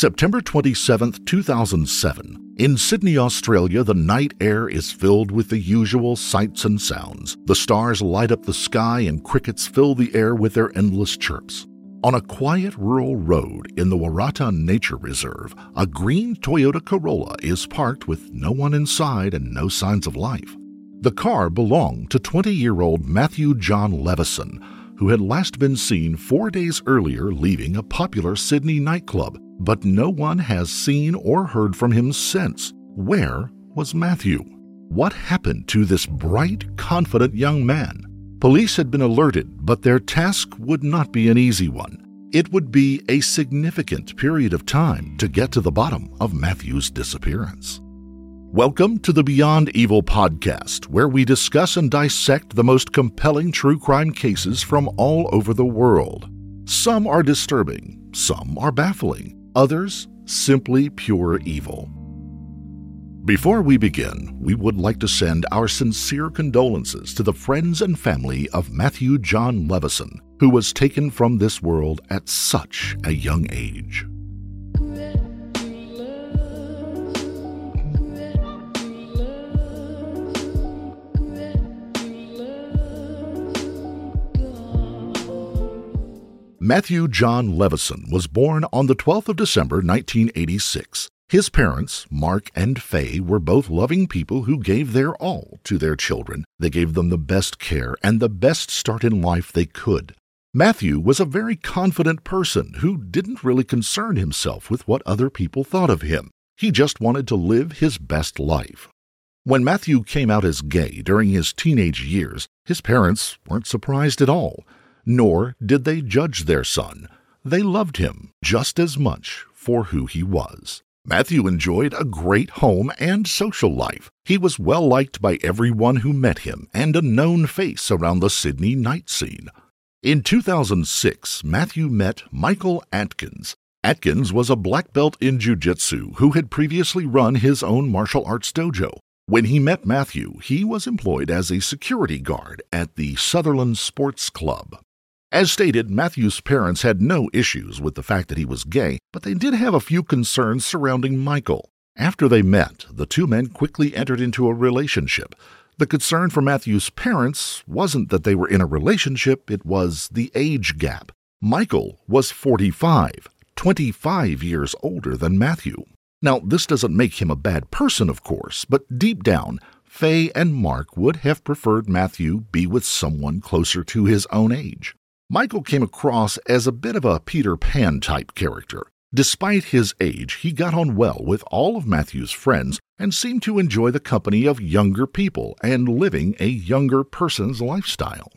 September 27, 2007. In Sydney, Australia, the night air is filled with the usual sights and sounds. The stars light up the sky and crickets fill the air with their endless chirps. On a quiet rural road in the Waratah Nature Reserve, a green Toyota Corolla is parked with no one inside and no signs of life. The car belonged to 20 year old Matthew John Leveson, who had last been seen four days earlier leaving a popular Sydney nightclub, but no one has seen or heard from him since. Where was Matthew? What happened to this bright, confident young man? Police had been alerted, but their task would not be an easy one. It would be a significant period of time to get to the bottom of Matthew's disappearance. Welcome to the Beyond Evil podcast, where we discuss and dissect the most compelling true crime cases from all over the world. Some are disturbing, some are baffling, others simply pure evil. Before we begin, we would like to send our sincere condolences to the friends and family of Matthew John Leveson, who was taken from this world at such a young age. Matthew John Leveson was born on the 12th of December 1986. His parents, Mark and Faye, were both loving people who gave their all to their children. They gave them the best care and the best start in life they could. Matthew was a very confident person who didn't really concern himself with what other people thought of him. He just wanted to live his best life. When Matthew came out as gay during his teenage years, his parents weren't surprised at all nor did they judge their son. They loved him just as much for who he was. Matthew enjoyed a great home and social life. He was well liked by everyone who met him and a known face around the Sydney night scene. In 2006, Matthew met Michael Atkins. Atkins was a black belt in jiu-jitsu who had previously run his own martial arts dojo. When he met Matthew, he was employed as a security guard at the Sutherland Sports Club. As stated, Matthew's parents had no issues with the fact that he was gay, but they did have a few concerns surrounding Michael. After they met, the two men quickly entered into a relationship. The concern for Matthew's parents wasn't that they were in a relationship, it was the age gap. Michael was 45, 25 years older than Matthew. Now, this doesn't make him a bad person, of course, but deep down, Faye and Mark would have preferred Matthew be with someone closer to his own age. Michael came across as a bit of a Peter Pan type character. Despite his age, he got on well with all of Matthew's friends and seemed to enjoy the company of younger people and living a younger person's lifestyle.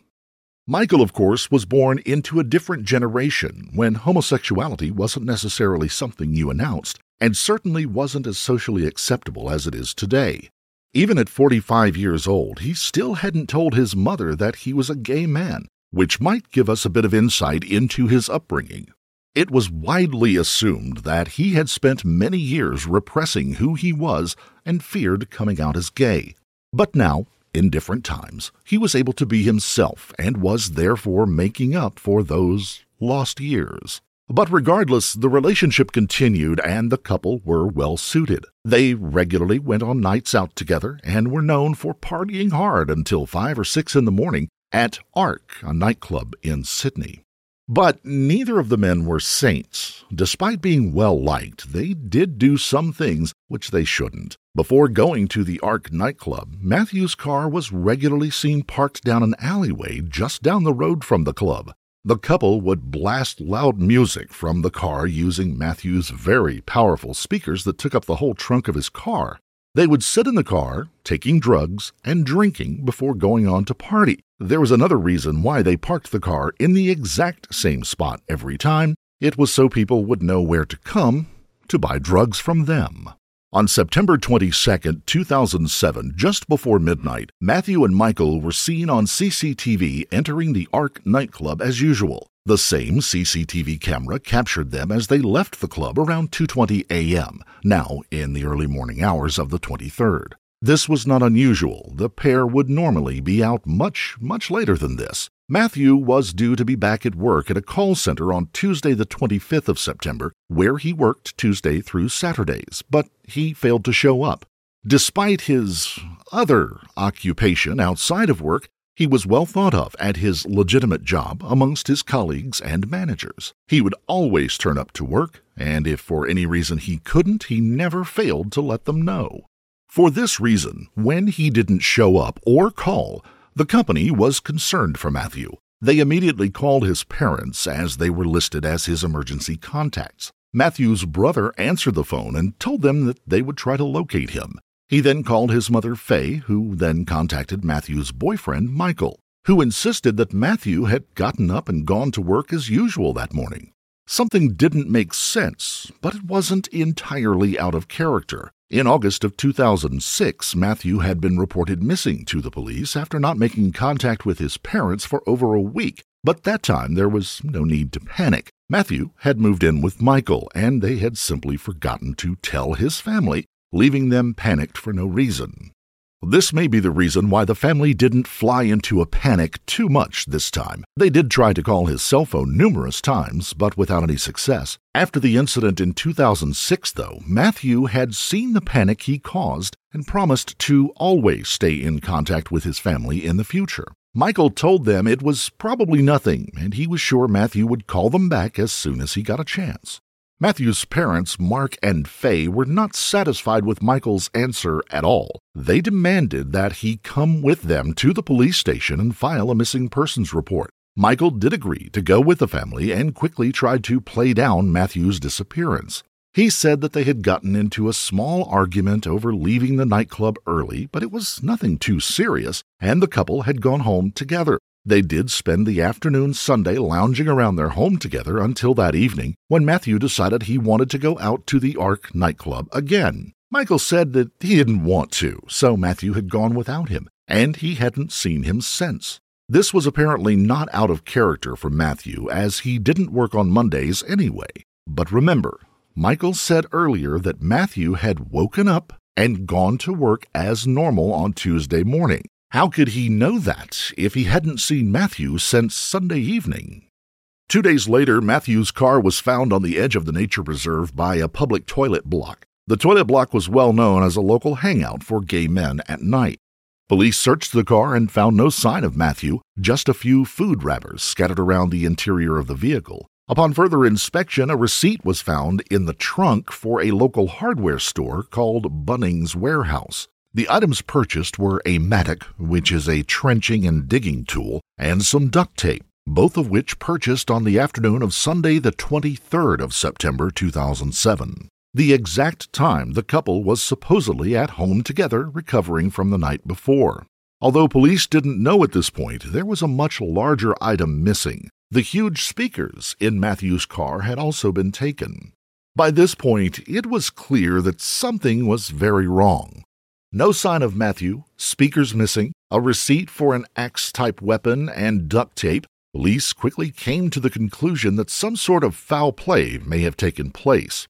Michael, of course, was born into a different generation when homosexuality wasn't necessarily something you announced and certainly wasn't as socially acceptable as it is today. Even at 45 years old, he still hadn't told his mother that he was a gay man which might give us a bit of insight into his upbringing. It was widely assumed that he had spent many years repressing who he was and feared coming out as gay. But now, in different times, he was able to be himself and was therefore making up for those lost years. But regardless, the relationship continued and the couple were well suited. They regularly went on nights out together and were known for partying hard until five or six in the morning at ARQ, a nightclub in Sydney. But neither of the men were saints. Despite being well liked, they did do some things which they shouldn't. Before going to the ARQ nightclub, Matthew's car was regularly seen parked down an alleyway just down the road from the club. The couple would blast loud music from the car using Matthew's very powerful speakers that took up the whole trunk of his car. They would sit in the car, taking drugs and drinking before going on to party. There was another reason why they parked the car in the exact same spot every time. It was so people would know where to come to buy drugs from them. On September 22, 2007, just before midnight, Matthew and Michael were seen on CCTV entering the ARQ nightclub as usual. The same CCTV camera captured them as they left the club around 2:20 a.m., now in the early morning hours of the 23rd. This was not unusual. The pair would normally be out much, much later than this. Matthew was due to be back at work at a call center on Tuesday, the 25th of September, where he worked Tuesday through Saturdays, but he failed to show up. Despite his other occupation outside of work, he was well thought of at his legitimate job amongst his colleagues and managers. He would always turn up to work, and if for any reason he couldn't, he never failed to let them know. For this reason, when he didn't show up or call, the company was concerned for Matthew. They immediately called his parents as they were listed as his emergency contacts. Matthew's brother answered the phone and told them that they would try to locate him. He then called his mother, Faye, who then contacted Matthew's boyfriend, Michael, who insisted that Matthew had gotten up and gone to work as usual that morning. Something didn't make sense, but it wasn't entirely out of character. In August of 2006, Matthew had been reported missing to the police after not making contact with his parents for over a week, but that time there was no need to panic. Matthew had moved in with Michael, and they had simply forgotten to tell his family, leaving them panicked for no reason. This may be the reason why the family didn't fly into a panic too much this time. They did try to call his cell phone numerous times, but without any success. After the incident in 2006, though, Matthew had seen the panic he caused and promised to always stay in contact with his family in the future. Michael told them it was probably nothing, and he was sure Matthew would call them back as soon as he got a chance. Matthew's parents, Mark and Faye, were not satisfied with Michael's answer at all. They demanded that he come with them to the police station and file a missing persons report. Michael did agree to go with the family and quickly tried to play down Matthew's disappearance. He said that they had gotten into a small argument over leaving the nightclub early, but it was nothing too serious, and the couple had gone home together. They did spend the afternoon Sunday lounging around their home together until that evening when Matthew decided he wanted to go out to the ARQ nightclub again. Michael said that he didn't want to, so Matthew had gone without him, and he hadn't seen him since. This was apparently not out of character for Matthew, as he didn't work on Mondays anyway. But remember, Michael said earlier that Matthew had woken up and gone to work as normal on Tuesday morning. How could he know that if he hadn't seen Matthew since Sunday evening? Two days later, Matthew's car was found on the edge of the nature reserve by a public toilet block. The toilet block was well known as a local hangout for gay men at night. Police searched the car and found no sign of Matthew, just a few food wrappers scattered around the interior of the vehicle. Upon further inspection, a receipt was found in the trunk for a local hardware store called Bunnings Warehouse. The items purchased were a mattock, which is a trenching and digging tool, and some duct tape, both of which purchased on the afternoon of Sunday, the 23rd of September 2007. The exact time the couple was supposedly at home together recovering from the night before. Although police didn't know at this point, there was a much larger item missing. The huge speakers in Matthew's car had also been taken. By this point, it was clear that something was very wrong. No sign of Matthew, speakers missing, a receipt for an axe type weapon, and duct tape. Police quickly came to the conclusion that some sort of foul play may have taken place.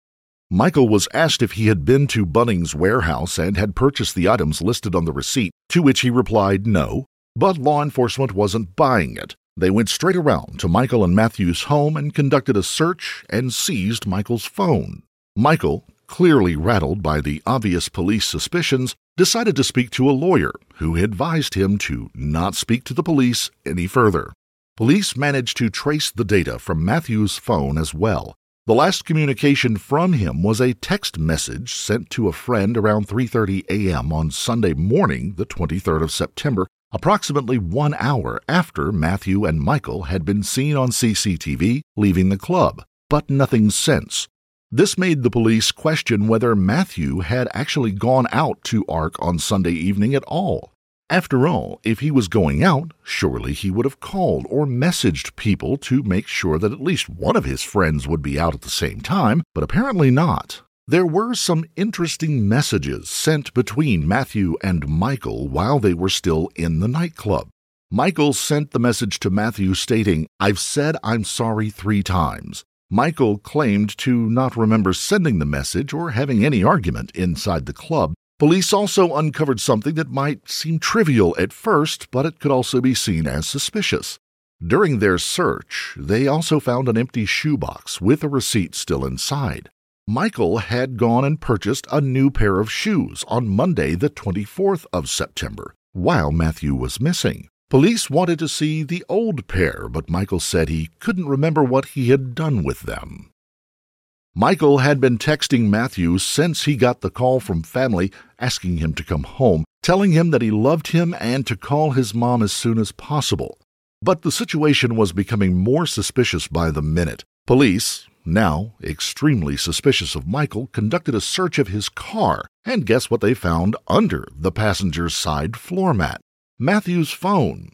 Michael was asked if he had been to Bunnings' warehouse and had purchased the items listed on the receipt, to which he replied no, but law enforcement wasn't buying it. They went straight around to Michael and Matthew's home and conducted a search and seized Michael's phone. Michael, clearly rattled by the obvious police suspicions, decided to speak to a lawyer who advised him to not speak to the police any further. Police managed to trace the data from Matthew's phone as well. The last communication from him was a text message sent to a friend around 3:30 a.m. on Sunday morning, the 23rd of September, approximately 1 hour after Matthew and Michael had been seen on CCTV leaving the club, but nothing since. This made the police question whether Matthew had actually gone out to ARQ on Sunday evening at all. After all, if he was going out, surely he would have called or messaged people to make sure that at least one of his friends would be out at the same time, but apparently not. There were some interesting messages sent between Matthew and Michael while they were still in the nightclub. Michael sent the message to Matthew stating, I've said I'm sorry three times. Michael claimed to not remember sending the message or having any argument inside the club. Police also uncovered something that might seem trivial at first, but it could also be seen as suspicious. During their search, they also found an empty shoebox with a receipt still inside. Michael had gone and purchased a new pair of shoes on Monday, the 24th of September, while Matthew was missing. Police wanted to see the old pair, but Michael said he couldn't remember what he had done with them. Michael had been texting Matthew since he got the call from family asking him to come home, telling him that he loved him and to call his mom as soon as possible. But the situation was becoming more suspicious by the minute. Police, now extremely suspicious of Michael, conducted a search of his car, and guess what they found under the passenger's side floor mat? Matthew's phone.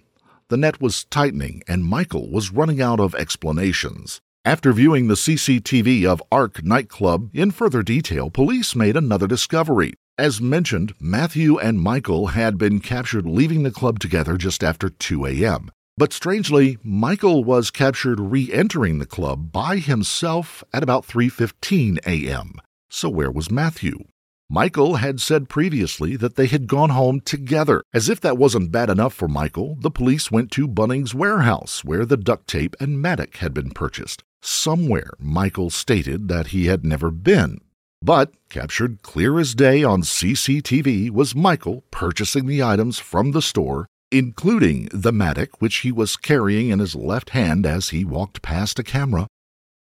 The net was tightening, and Michael was running out of explanations. After viewing the CCTV of ARQ nightclub in further detail, police made another discovery. As mentioned, Matthew and Michael had been captured leaving the club together just after 2 a.m. But strangely, Michael was captured re-entering the club by himself at about 3:15 a.m. So where was Matthew? Michael had said previously that they had gone home together. As if that wasn't bad enough for Michael, the police went to Bunnings warehouse where the duct tape and mattock had been purchased. Somewhere Michael stated that he had never been. But captured clear as day on CCTV was Michael purchasing the items from the store including the mattock which he was carrying in his left hand as he walked past a camera.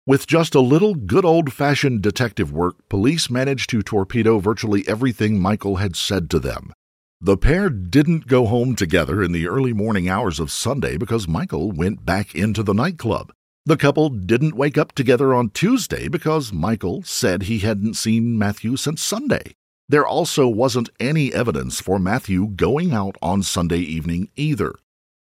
With just a little good old fashioned detective work, police managed to torpedo virtually everything Michael had said to them. The pair didn't go home together in the early morning hours of Sunday because Michael went back into the nightclub. The couple didn't wake up together on Tuesday because Michael said he hadn't seen Matthew since Sunday. There also wasn't any evidence for Matthew going out on Sunday evening either.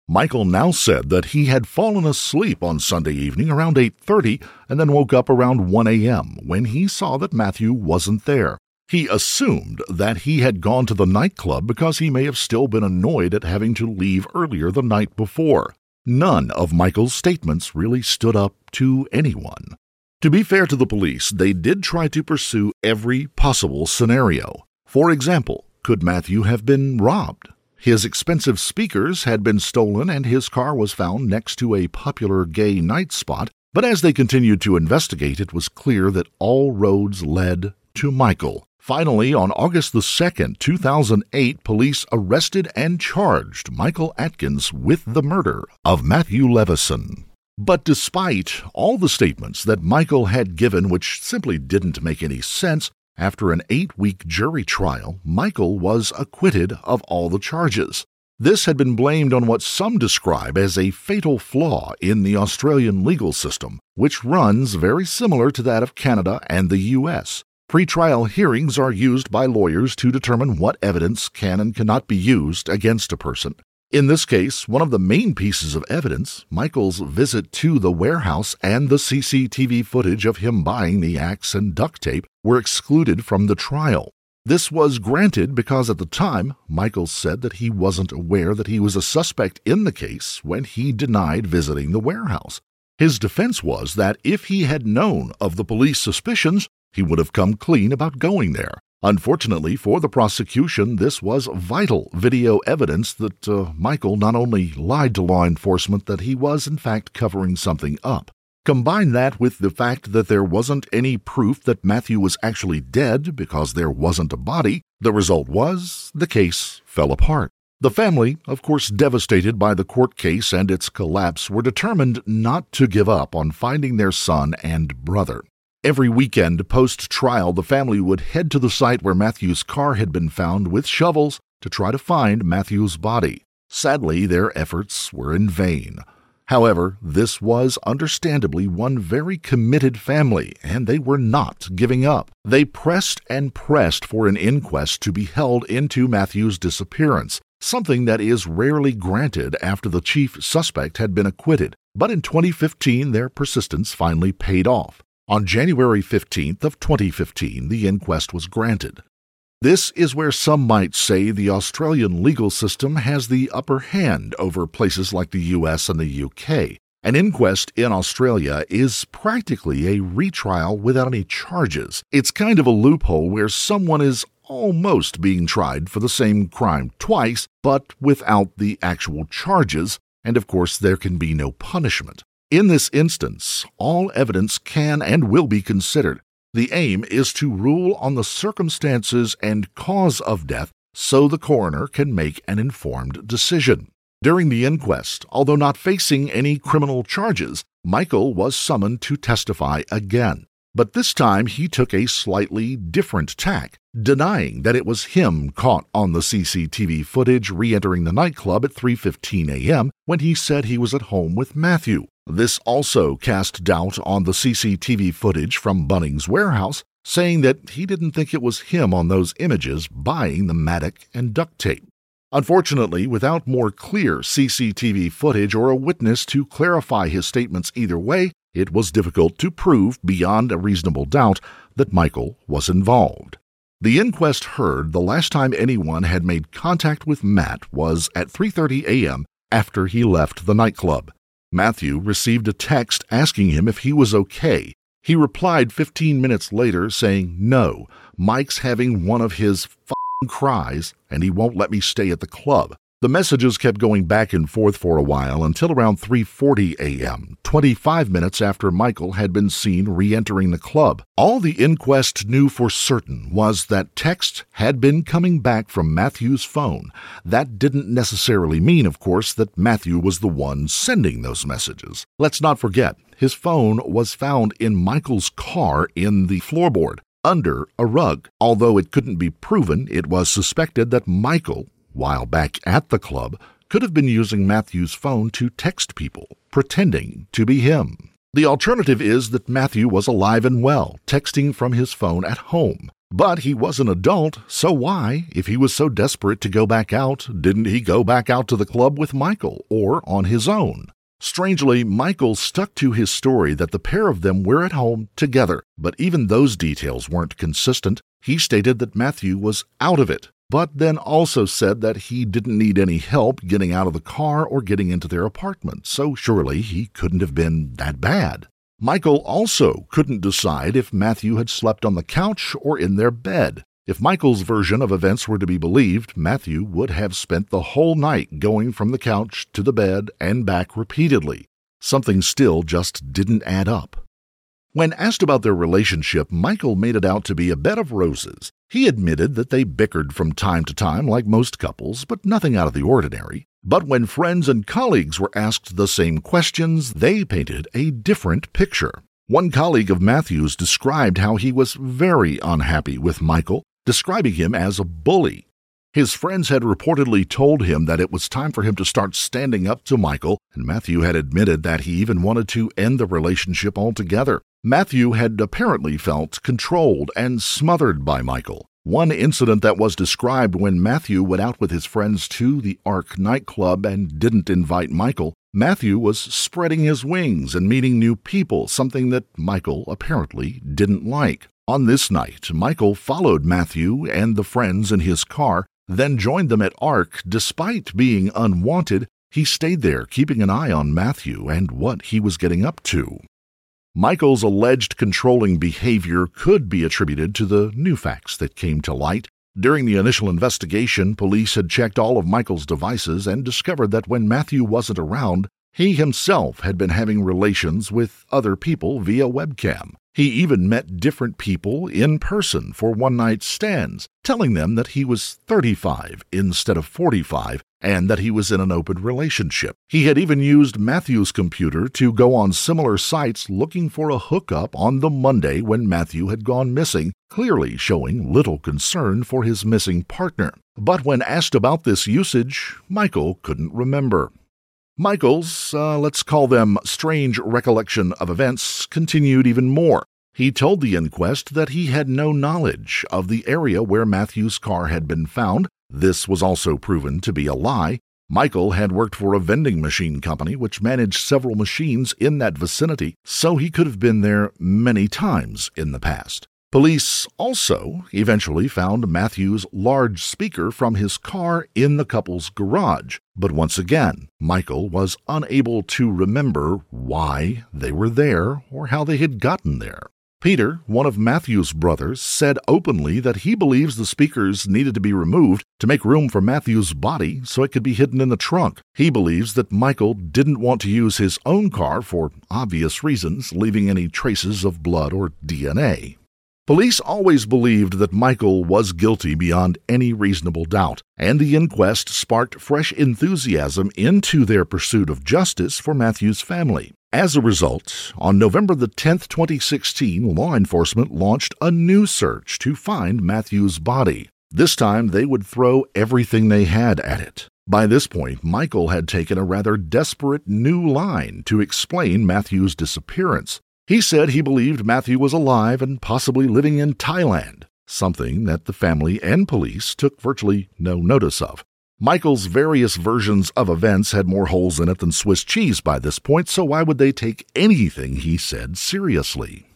Michael now said that he had fallen asleep on Sunday evening around 8:30 and then woke up around 1 a.m. when he saw that Matthew wasn't there. He assumed that he had gone to the nightclub because he may have still been annoyed at having to leave earlier the night before. None of Michael's statements really stood up to anyone. To be fair to the police, they did try to pursue every possible scenario. For example, could Matthew have been robbed? His expensive speakers had been stolen and his car was found next to a popular gay night spot, but as they continued to investigate, it was clear that all roads led to Michael. Finally, on August the 2nd, 2008, police arrested and charged Michael Atkins with the murder of Matthew Leveson. But despite all the statements that Michael had given, which simply didn't make any sense, after an eight week jury trial, Michael was acquitted of all the charges. This had been blamed on what some describe as a fatal flaw in the Australian legal system, which runs very similar to that of Canada and the U.S. Pre-trial hearings are used by lawyers to determine what evidence can and cannot be used against a person. In this case, one of the main pieces of evidence, Michael's visit to the warehouse and the CCTV footage of him buying the axe and duct tape, were excluded from the trial. This was granted because at the time, Michael said that he wasn't aware that he was a suspect in the case when he denied visiting the warehouse. His defense was that if he had known of the police suspicions, he would have come clean about going there. Unfortunately for the prosecution, this was vital video evidence that uh, Michael not only lied to law enforcement, that he was in fact covering something up. Combine that with the fact that there wasn't any proof that Matthew was actually dead because there wasn't a body, the result was the case fell apart. The family, of course devastated by the court case and its collapse, were determined not to give up on finding their son and brother. Every weekend post trial, the family would head to the site where Matthew's car had been found with shovels to try to find Matthew's body. Sadly, their efforts were in vain. However, this was understandably one very committed family, and they were not giving up. They pressed and pressed for an inquest to be held into Matthew's disappearance, something that is rarely granted after the chief suspect had been acquitted. But in 2015, their persistence finally paid off. On January 15th of 2015, the inquest was granted. This is where some might say the Australian legal system has the upper hand over places like the US and the UK. An inquest in Australia is practically a retrial without any charges. It's kind of a loophole where someone is almost being tried for the same crime twice, but without the actual charges, and of course there can be no punishment. In this instance, all evidence can and will be considered. The aim is to rule on the circumstances and cause of death so the coroner can make an informed decision. During the inquest, although not facing any criminal charges, Michael was summoned to testify again. But this time he took a slightly different tack, denying that it was him caught on the CCTV footage re-entering the nightclub at 3:15 a.m. when he said he was at home with Matthew. This also cast doubt on the CCTV footage from Bunnings warehouse, saying that he didn't think it was him on those images buying the mattock and duct tape. Unfortunately, without more clear CCTV footage or a witness to clarify his statements either way, it was difficult to prove beyond a reasonable doubt that Michael was involved. The inquest heard the last time anyone had made contact with Matt was at 3:30 a.m. after he left the nightclub. Matthew received a text asking him if he was okay. He replied 15 minutes later saying, "No, Mike's having one of his cries and he won't let me stay at the club." The messages kept going back and forth for a while until around 3:40 a.m., 25 minutes after Michael had been seen re-entering the club. All the inquest knew for certain was that texts had been coming back from Matthew's phone. That didn't necessarily mean, of course, that Matthew was the one sending those messages. Let's not forget, his phone was found in Michael's car in the floorboard under a rug. Although it couldn't be proven, it was suspected that Michael while back at the club, could have been using Matthew's phone to text people, pretending to be him. The alternative is that Matthew was alive and well, texting from his phone at home. But he was an adult, so why, if he was so desperate to go back out, didn't he go back out to the club with Michael or on his own? Strangely, Michael stuck to his story that the pair of them were at home together, but even those details weren't consistent. He stated that Matthew was out of it, but then also said that he didn't need any help getting out of the car or getting into their apartment, so surely he couldn't have been that bad. Michael also couldn't decide if Matthew had slept on the couch or in their bed. If Michael's version of events were to be believed, Matthew would have spent the whole night going from the couch to the bed and back repeatedly. Something still just didn't add up. When asked about their relationship, Michael made it out to be a bed of roses. He admitted that they bickered from time to time, like most couples, but nothing out of the ordinary. But when friends and colleagues were asked the same questions, they painted a different picture. One colleague of Matthew's described how he was very unhappy with Michael, describing him as a bully. His friends had reportedly told him that it was time for him to start standing up to Michael, and Matthew had admitted that he even wanted to end the relationship altogether. Matthew had apparently felt controlled and smothered by Michael. One incident that was described when Matthew went out with his friends to the ARQ nightclub and didn't invite Michael, Matthew was spreading his wings and meeting new people, something that Michael apparently didn't like. On this night, Michael followed Matthew and the friends in his car then joined them at ARQ despite being unwanted. He stayed there, keeping an eye on Matthew and what he was getting up to. Michael's alleged controlling behavior could be attributed to the new facts that came to light. During the initial investigation, police had checked all of Michael's devices and discovered that when Matthew wasn't around, he himself had been having relations with other people via webcam. He even met different people in person for one night stands, telling them that he was 35 instead of 45 and that he was in an open relationship. He had even used Matthew's computer to go on similar sites looking for a hookup on the Monday when Matthew had gone missing, clearly showing little concern for his missing partner. But when asked about this usage, Michael couldn't remember. Michael's, uh, let's call them strange recollection of events, continued even more. He told the inquest that he had no knowledge of the area where Matthew's car had been found. This was also proven to be a lie. Michael had worked for a vending machine company which managed several machines in that vicinity, so he could have been there many times in the past. Police also eventually found Matthew's large speaker from his car in the couple's garage, but once again, Michael was unable to remember why they were there or how they had gotten there. Peter, one of Matthew's brothers, said openly that he believes the speakers needed to be removed to make room for Matthew's body so it could be hidden in the trunk. He believes that Michael didn't want to use his own car for obvious reasons, leaving any traces of blood or DNA. Police always believed that Michael was guilty beyond any reasonable doubt, and the inquest sparked fresh enthusiasm into their pursuit of justice for Matthew's family. As a result, on November the 10th, 2016, law enforcement launched a new search to find Matthew's body. This time they would throw everything they had at it. By this point, Michael had taken a rather desperate new line to explain Matthew's disappearance. He said he believed Matthew was alive and possibly living in Thailand, something that the family and police took virtually no notice of. Michael's various versions of events had more holes in it than Swiss cheese by this point, so why would they take anything he said seriously?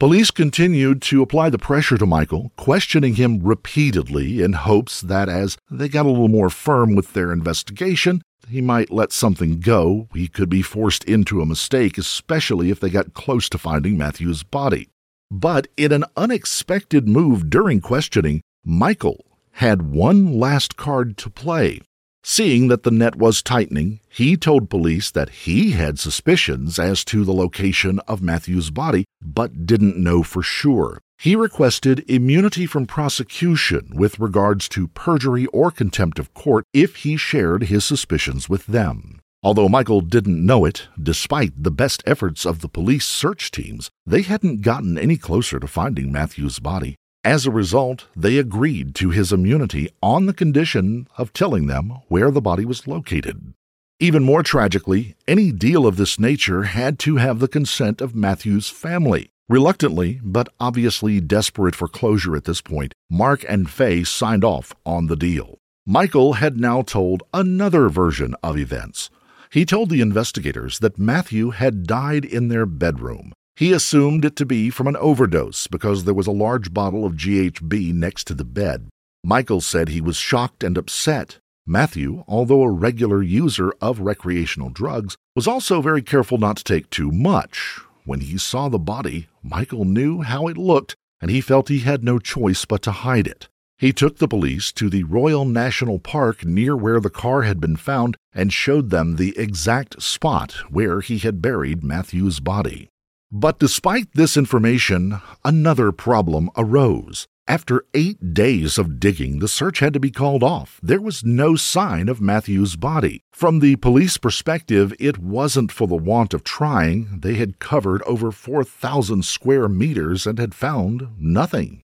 Police continued to apply the pressure to Michael, questioning him repeatedly in hopes that as they got a little more firm with their investigation, he might let something go. He could be forced into a mistake, especially if they got close to finding Matthew's body. But in an unexpected move during questioning, Michael had one last card to play. Seeing that the net was tightening, he told police that he had suspicions as to the location of Matthew's body, but didn't know for sure. He requested immunity from prosecution with regards to perjury or contempt of court if he shared his suspicions with them. Although Michael didn't know it, despite the best efforts of the police search teams, they hadn't gotten any closer to finding Matthew's body. As a result, they agreed to his immunity on the condition of telling them where the body was located. Even more tragically, any deal of this nature had to have the consent of Matthew's family. Reluctantly, but obviously desperate for closure at this point, Mark and Faye signed off on the deal. Michael had now told another version of events. He told the investigators that Matthew had died in their bedroom, he assumed it to be from an overdose because there was a large bottle of GHB next to the bed. Michael said he was shocked and upset. Matthew, although a regular user of recreational drugs, was also very careful not to take too much. When he saw the body, Michael knew how it looked, and he felt he had no choice but to hide it. He took the police to the Royal National Park near where the car had been found and showed them the exact spot where he had buried Matthew's body. But despite this information, another problem arose. After eight days of digging, the search had to be called off. There was no sign of Matthew's body. From the police perspective, it wasn't for the want of trying. They had covered over 4,000 square meters and had found nothing.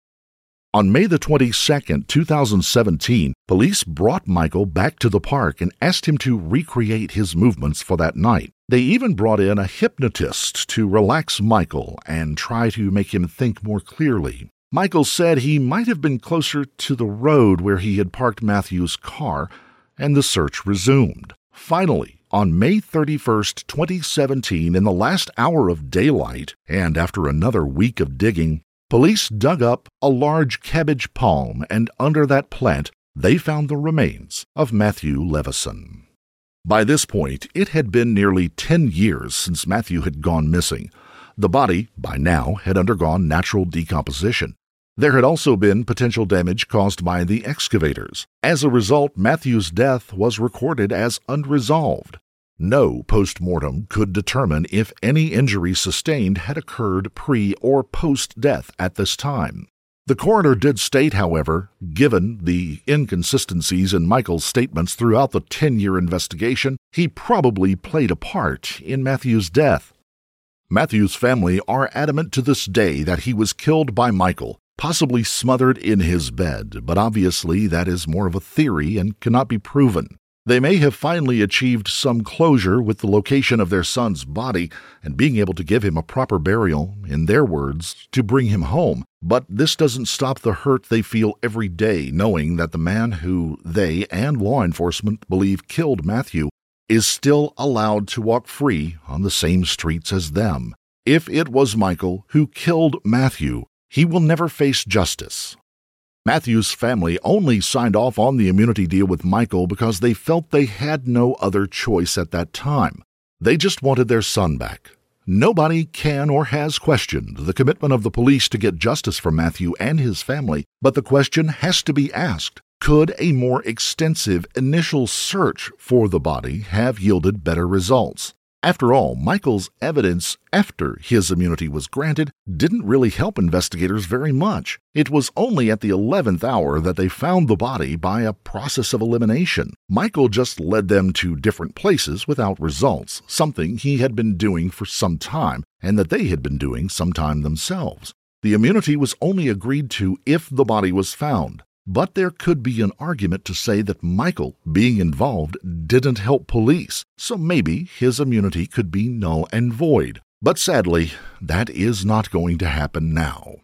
On May the 22nd, 2017, police brought Michael back to the park and asked him to recreate his movements for that night. They even brought in a hypnotist to relax Michael and try to make him think more clearly. Michael said he might have been closer to the road where he had parked Matthew's car, and the search resumed. Finally, on May 31, 2017, in the last hour of daylight, and after another week of digging, police dug up a large cabbage palm, and under that plant, they found the remains of Matthew Leveson. By this point, it had been nearly ten years since Matthew had gone missing. The body, by now, had undergone natural decomposition. There had also been potential damage caused by the excavators. As a result, Matthew's death was recorded as unresolved. No post mortem could determine if any injury sustained had occurred pre or post death at this time. The coroner did state, however, given the inconsistencies in Michael's statements throughout the 10 year investigation, he probably played a part in Matthew's death. Matthew's family are adamant to this day that he was killed by Michael, possibly smothered in his bed, but obviously that is more of a theory and cannot be proven. They may have finally achieved some closure with the location of their son's body and being able to give him a proper burial, in their words, to bring him home, but this doesn't stop the hurt they feel every day knowing that the man who they and law enforcement believe killed Matthew is still allowed to walk free on the same streets as them. If it was Michael who killed Matthew, he will never face justice Matthew's family only signed off on the immunity deal with Michael because they felt they had no other choice at that time. They just wanted their son back. Nobody can or has questioned the commitment of the police to get justice for Matthew and his family, but the question has to be asked could a more extensive initial search for the body have yielded better results? After all, Michael's evidence after his immunity was granted didn't really help investigators very much. It was only at the 11th hour that they found the body by a process of elimination. Michael just led them to different places without results, something he had been doing for some time and that they had been doing some time themselves. The immunity was only agreed to if the body was found. But there could be an argument to say that Michael being involved didn't help police, so maybe his immunity could be null and void. But sadly, that is not going to happen now.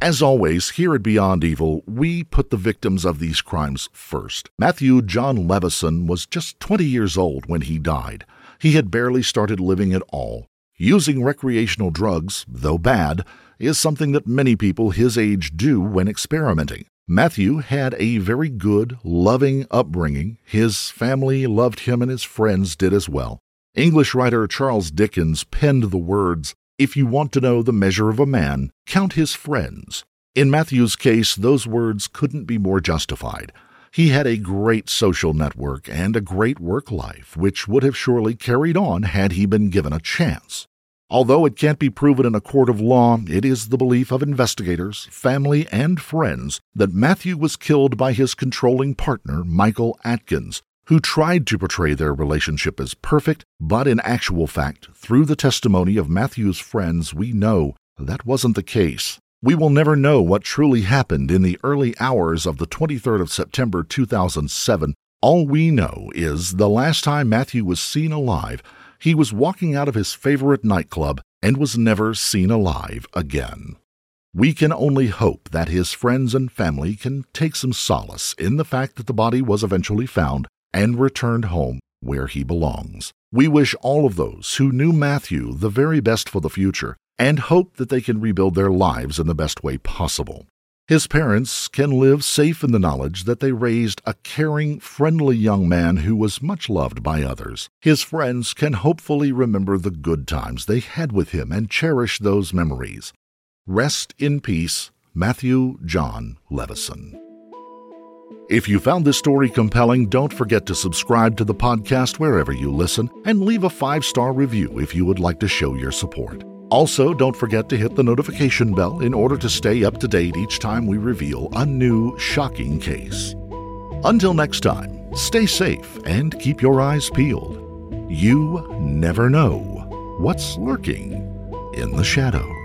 As always, here at Beyond Evil, we put the victims of these crimes first. Matthew John Leveson was just 20 years old when he died. He had barely started living at all. Using recreational drugs, though bad, is something that many people his age do when experimenting. Matthew had a very good, loving upbringing. His family loved him and his friends did as well. English writer Charles Dickens penned the words, If you want to know the measure of a man, count his friends. In Matthew's case, those words couldn't be more justified. He had a great social network and a great work life, which would have surely carried on had he been given a chance. Although it can't be proven in a court of law, it is the belief of investigators, family, and friends that Matthew was killed by his controlling partner, Michael Atkins, who tried to portray their relationship as perfect, but in actual fact, through the testimony of Matthew's friends, we know that wasn't the case. We will never know what truly happened in the early hours of the 23rd of September 2007. All we know is the last time Matthew was seen alive he was walking out of his favorite nightclub and was never seen alive again. We can only hope that his friends and family can take some solace in the fact that the body was eventually found and returned home where he belongs. We wish all of those who knew Matthew the very best for the future and hope that they can rebuild their lives in the best way possible. His parents can live safe in the knowledge that they raised a caring, friendly young man who was much loved by others. His friends can hopefully remember the good times they had with him and cherish those memories. Rest in peace, Matthew John Leveson. If you found this story compelling, don't forget to subscribe to the podcast wherever you listen and leave a five star review if you would like to show your support. Also, don't forget to hit the notification bell in order to stay up to date each time we reveal a new shocking case. Until next time, stay safe and keep your eyes peeled. You never know what's lurking in the shadows.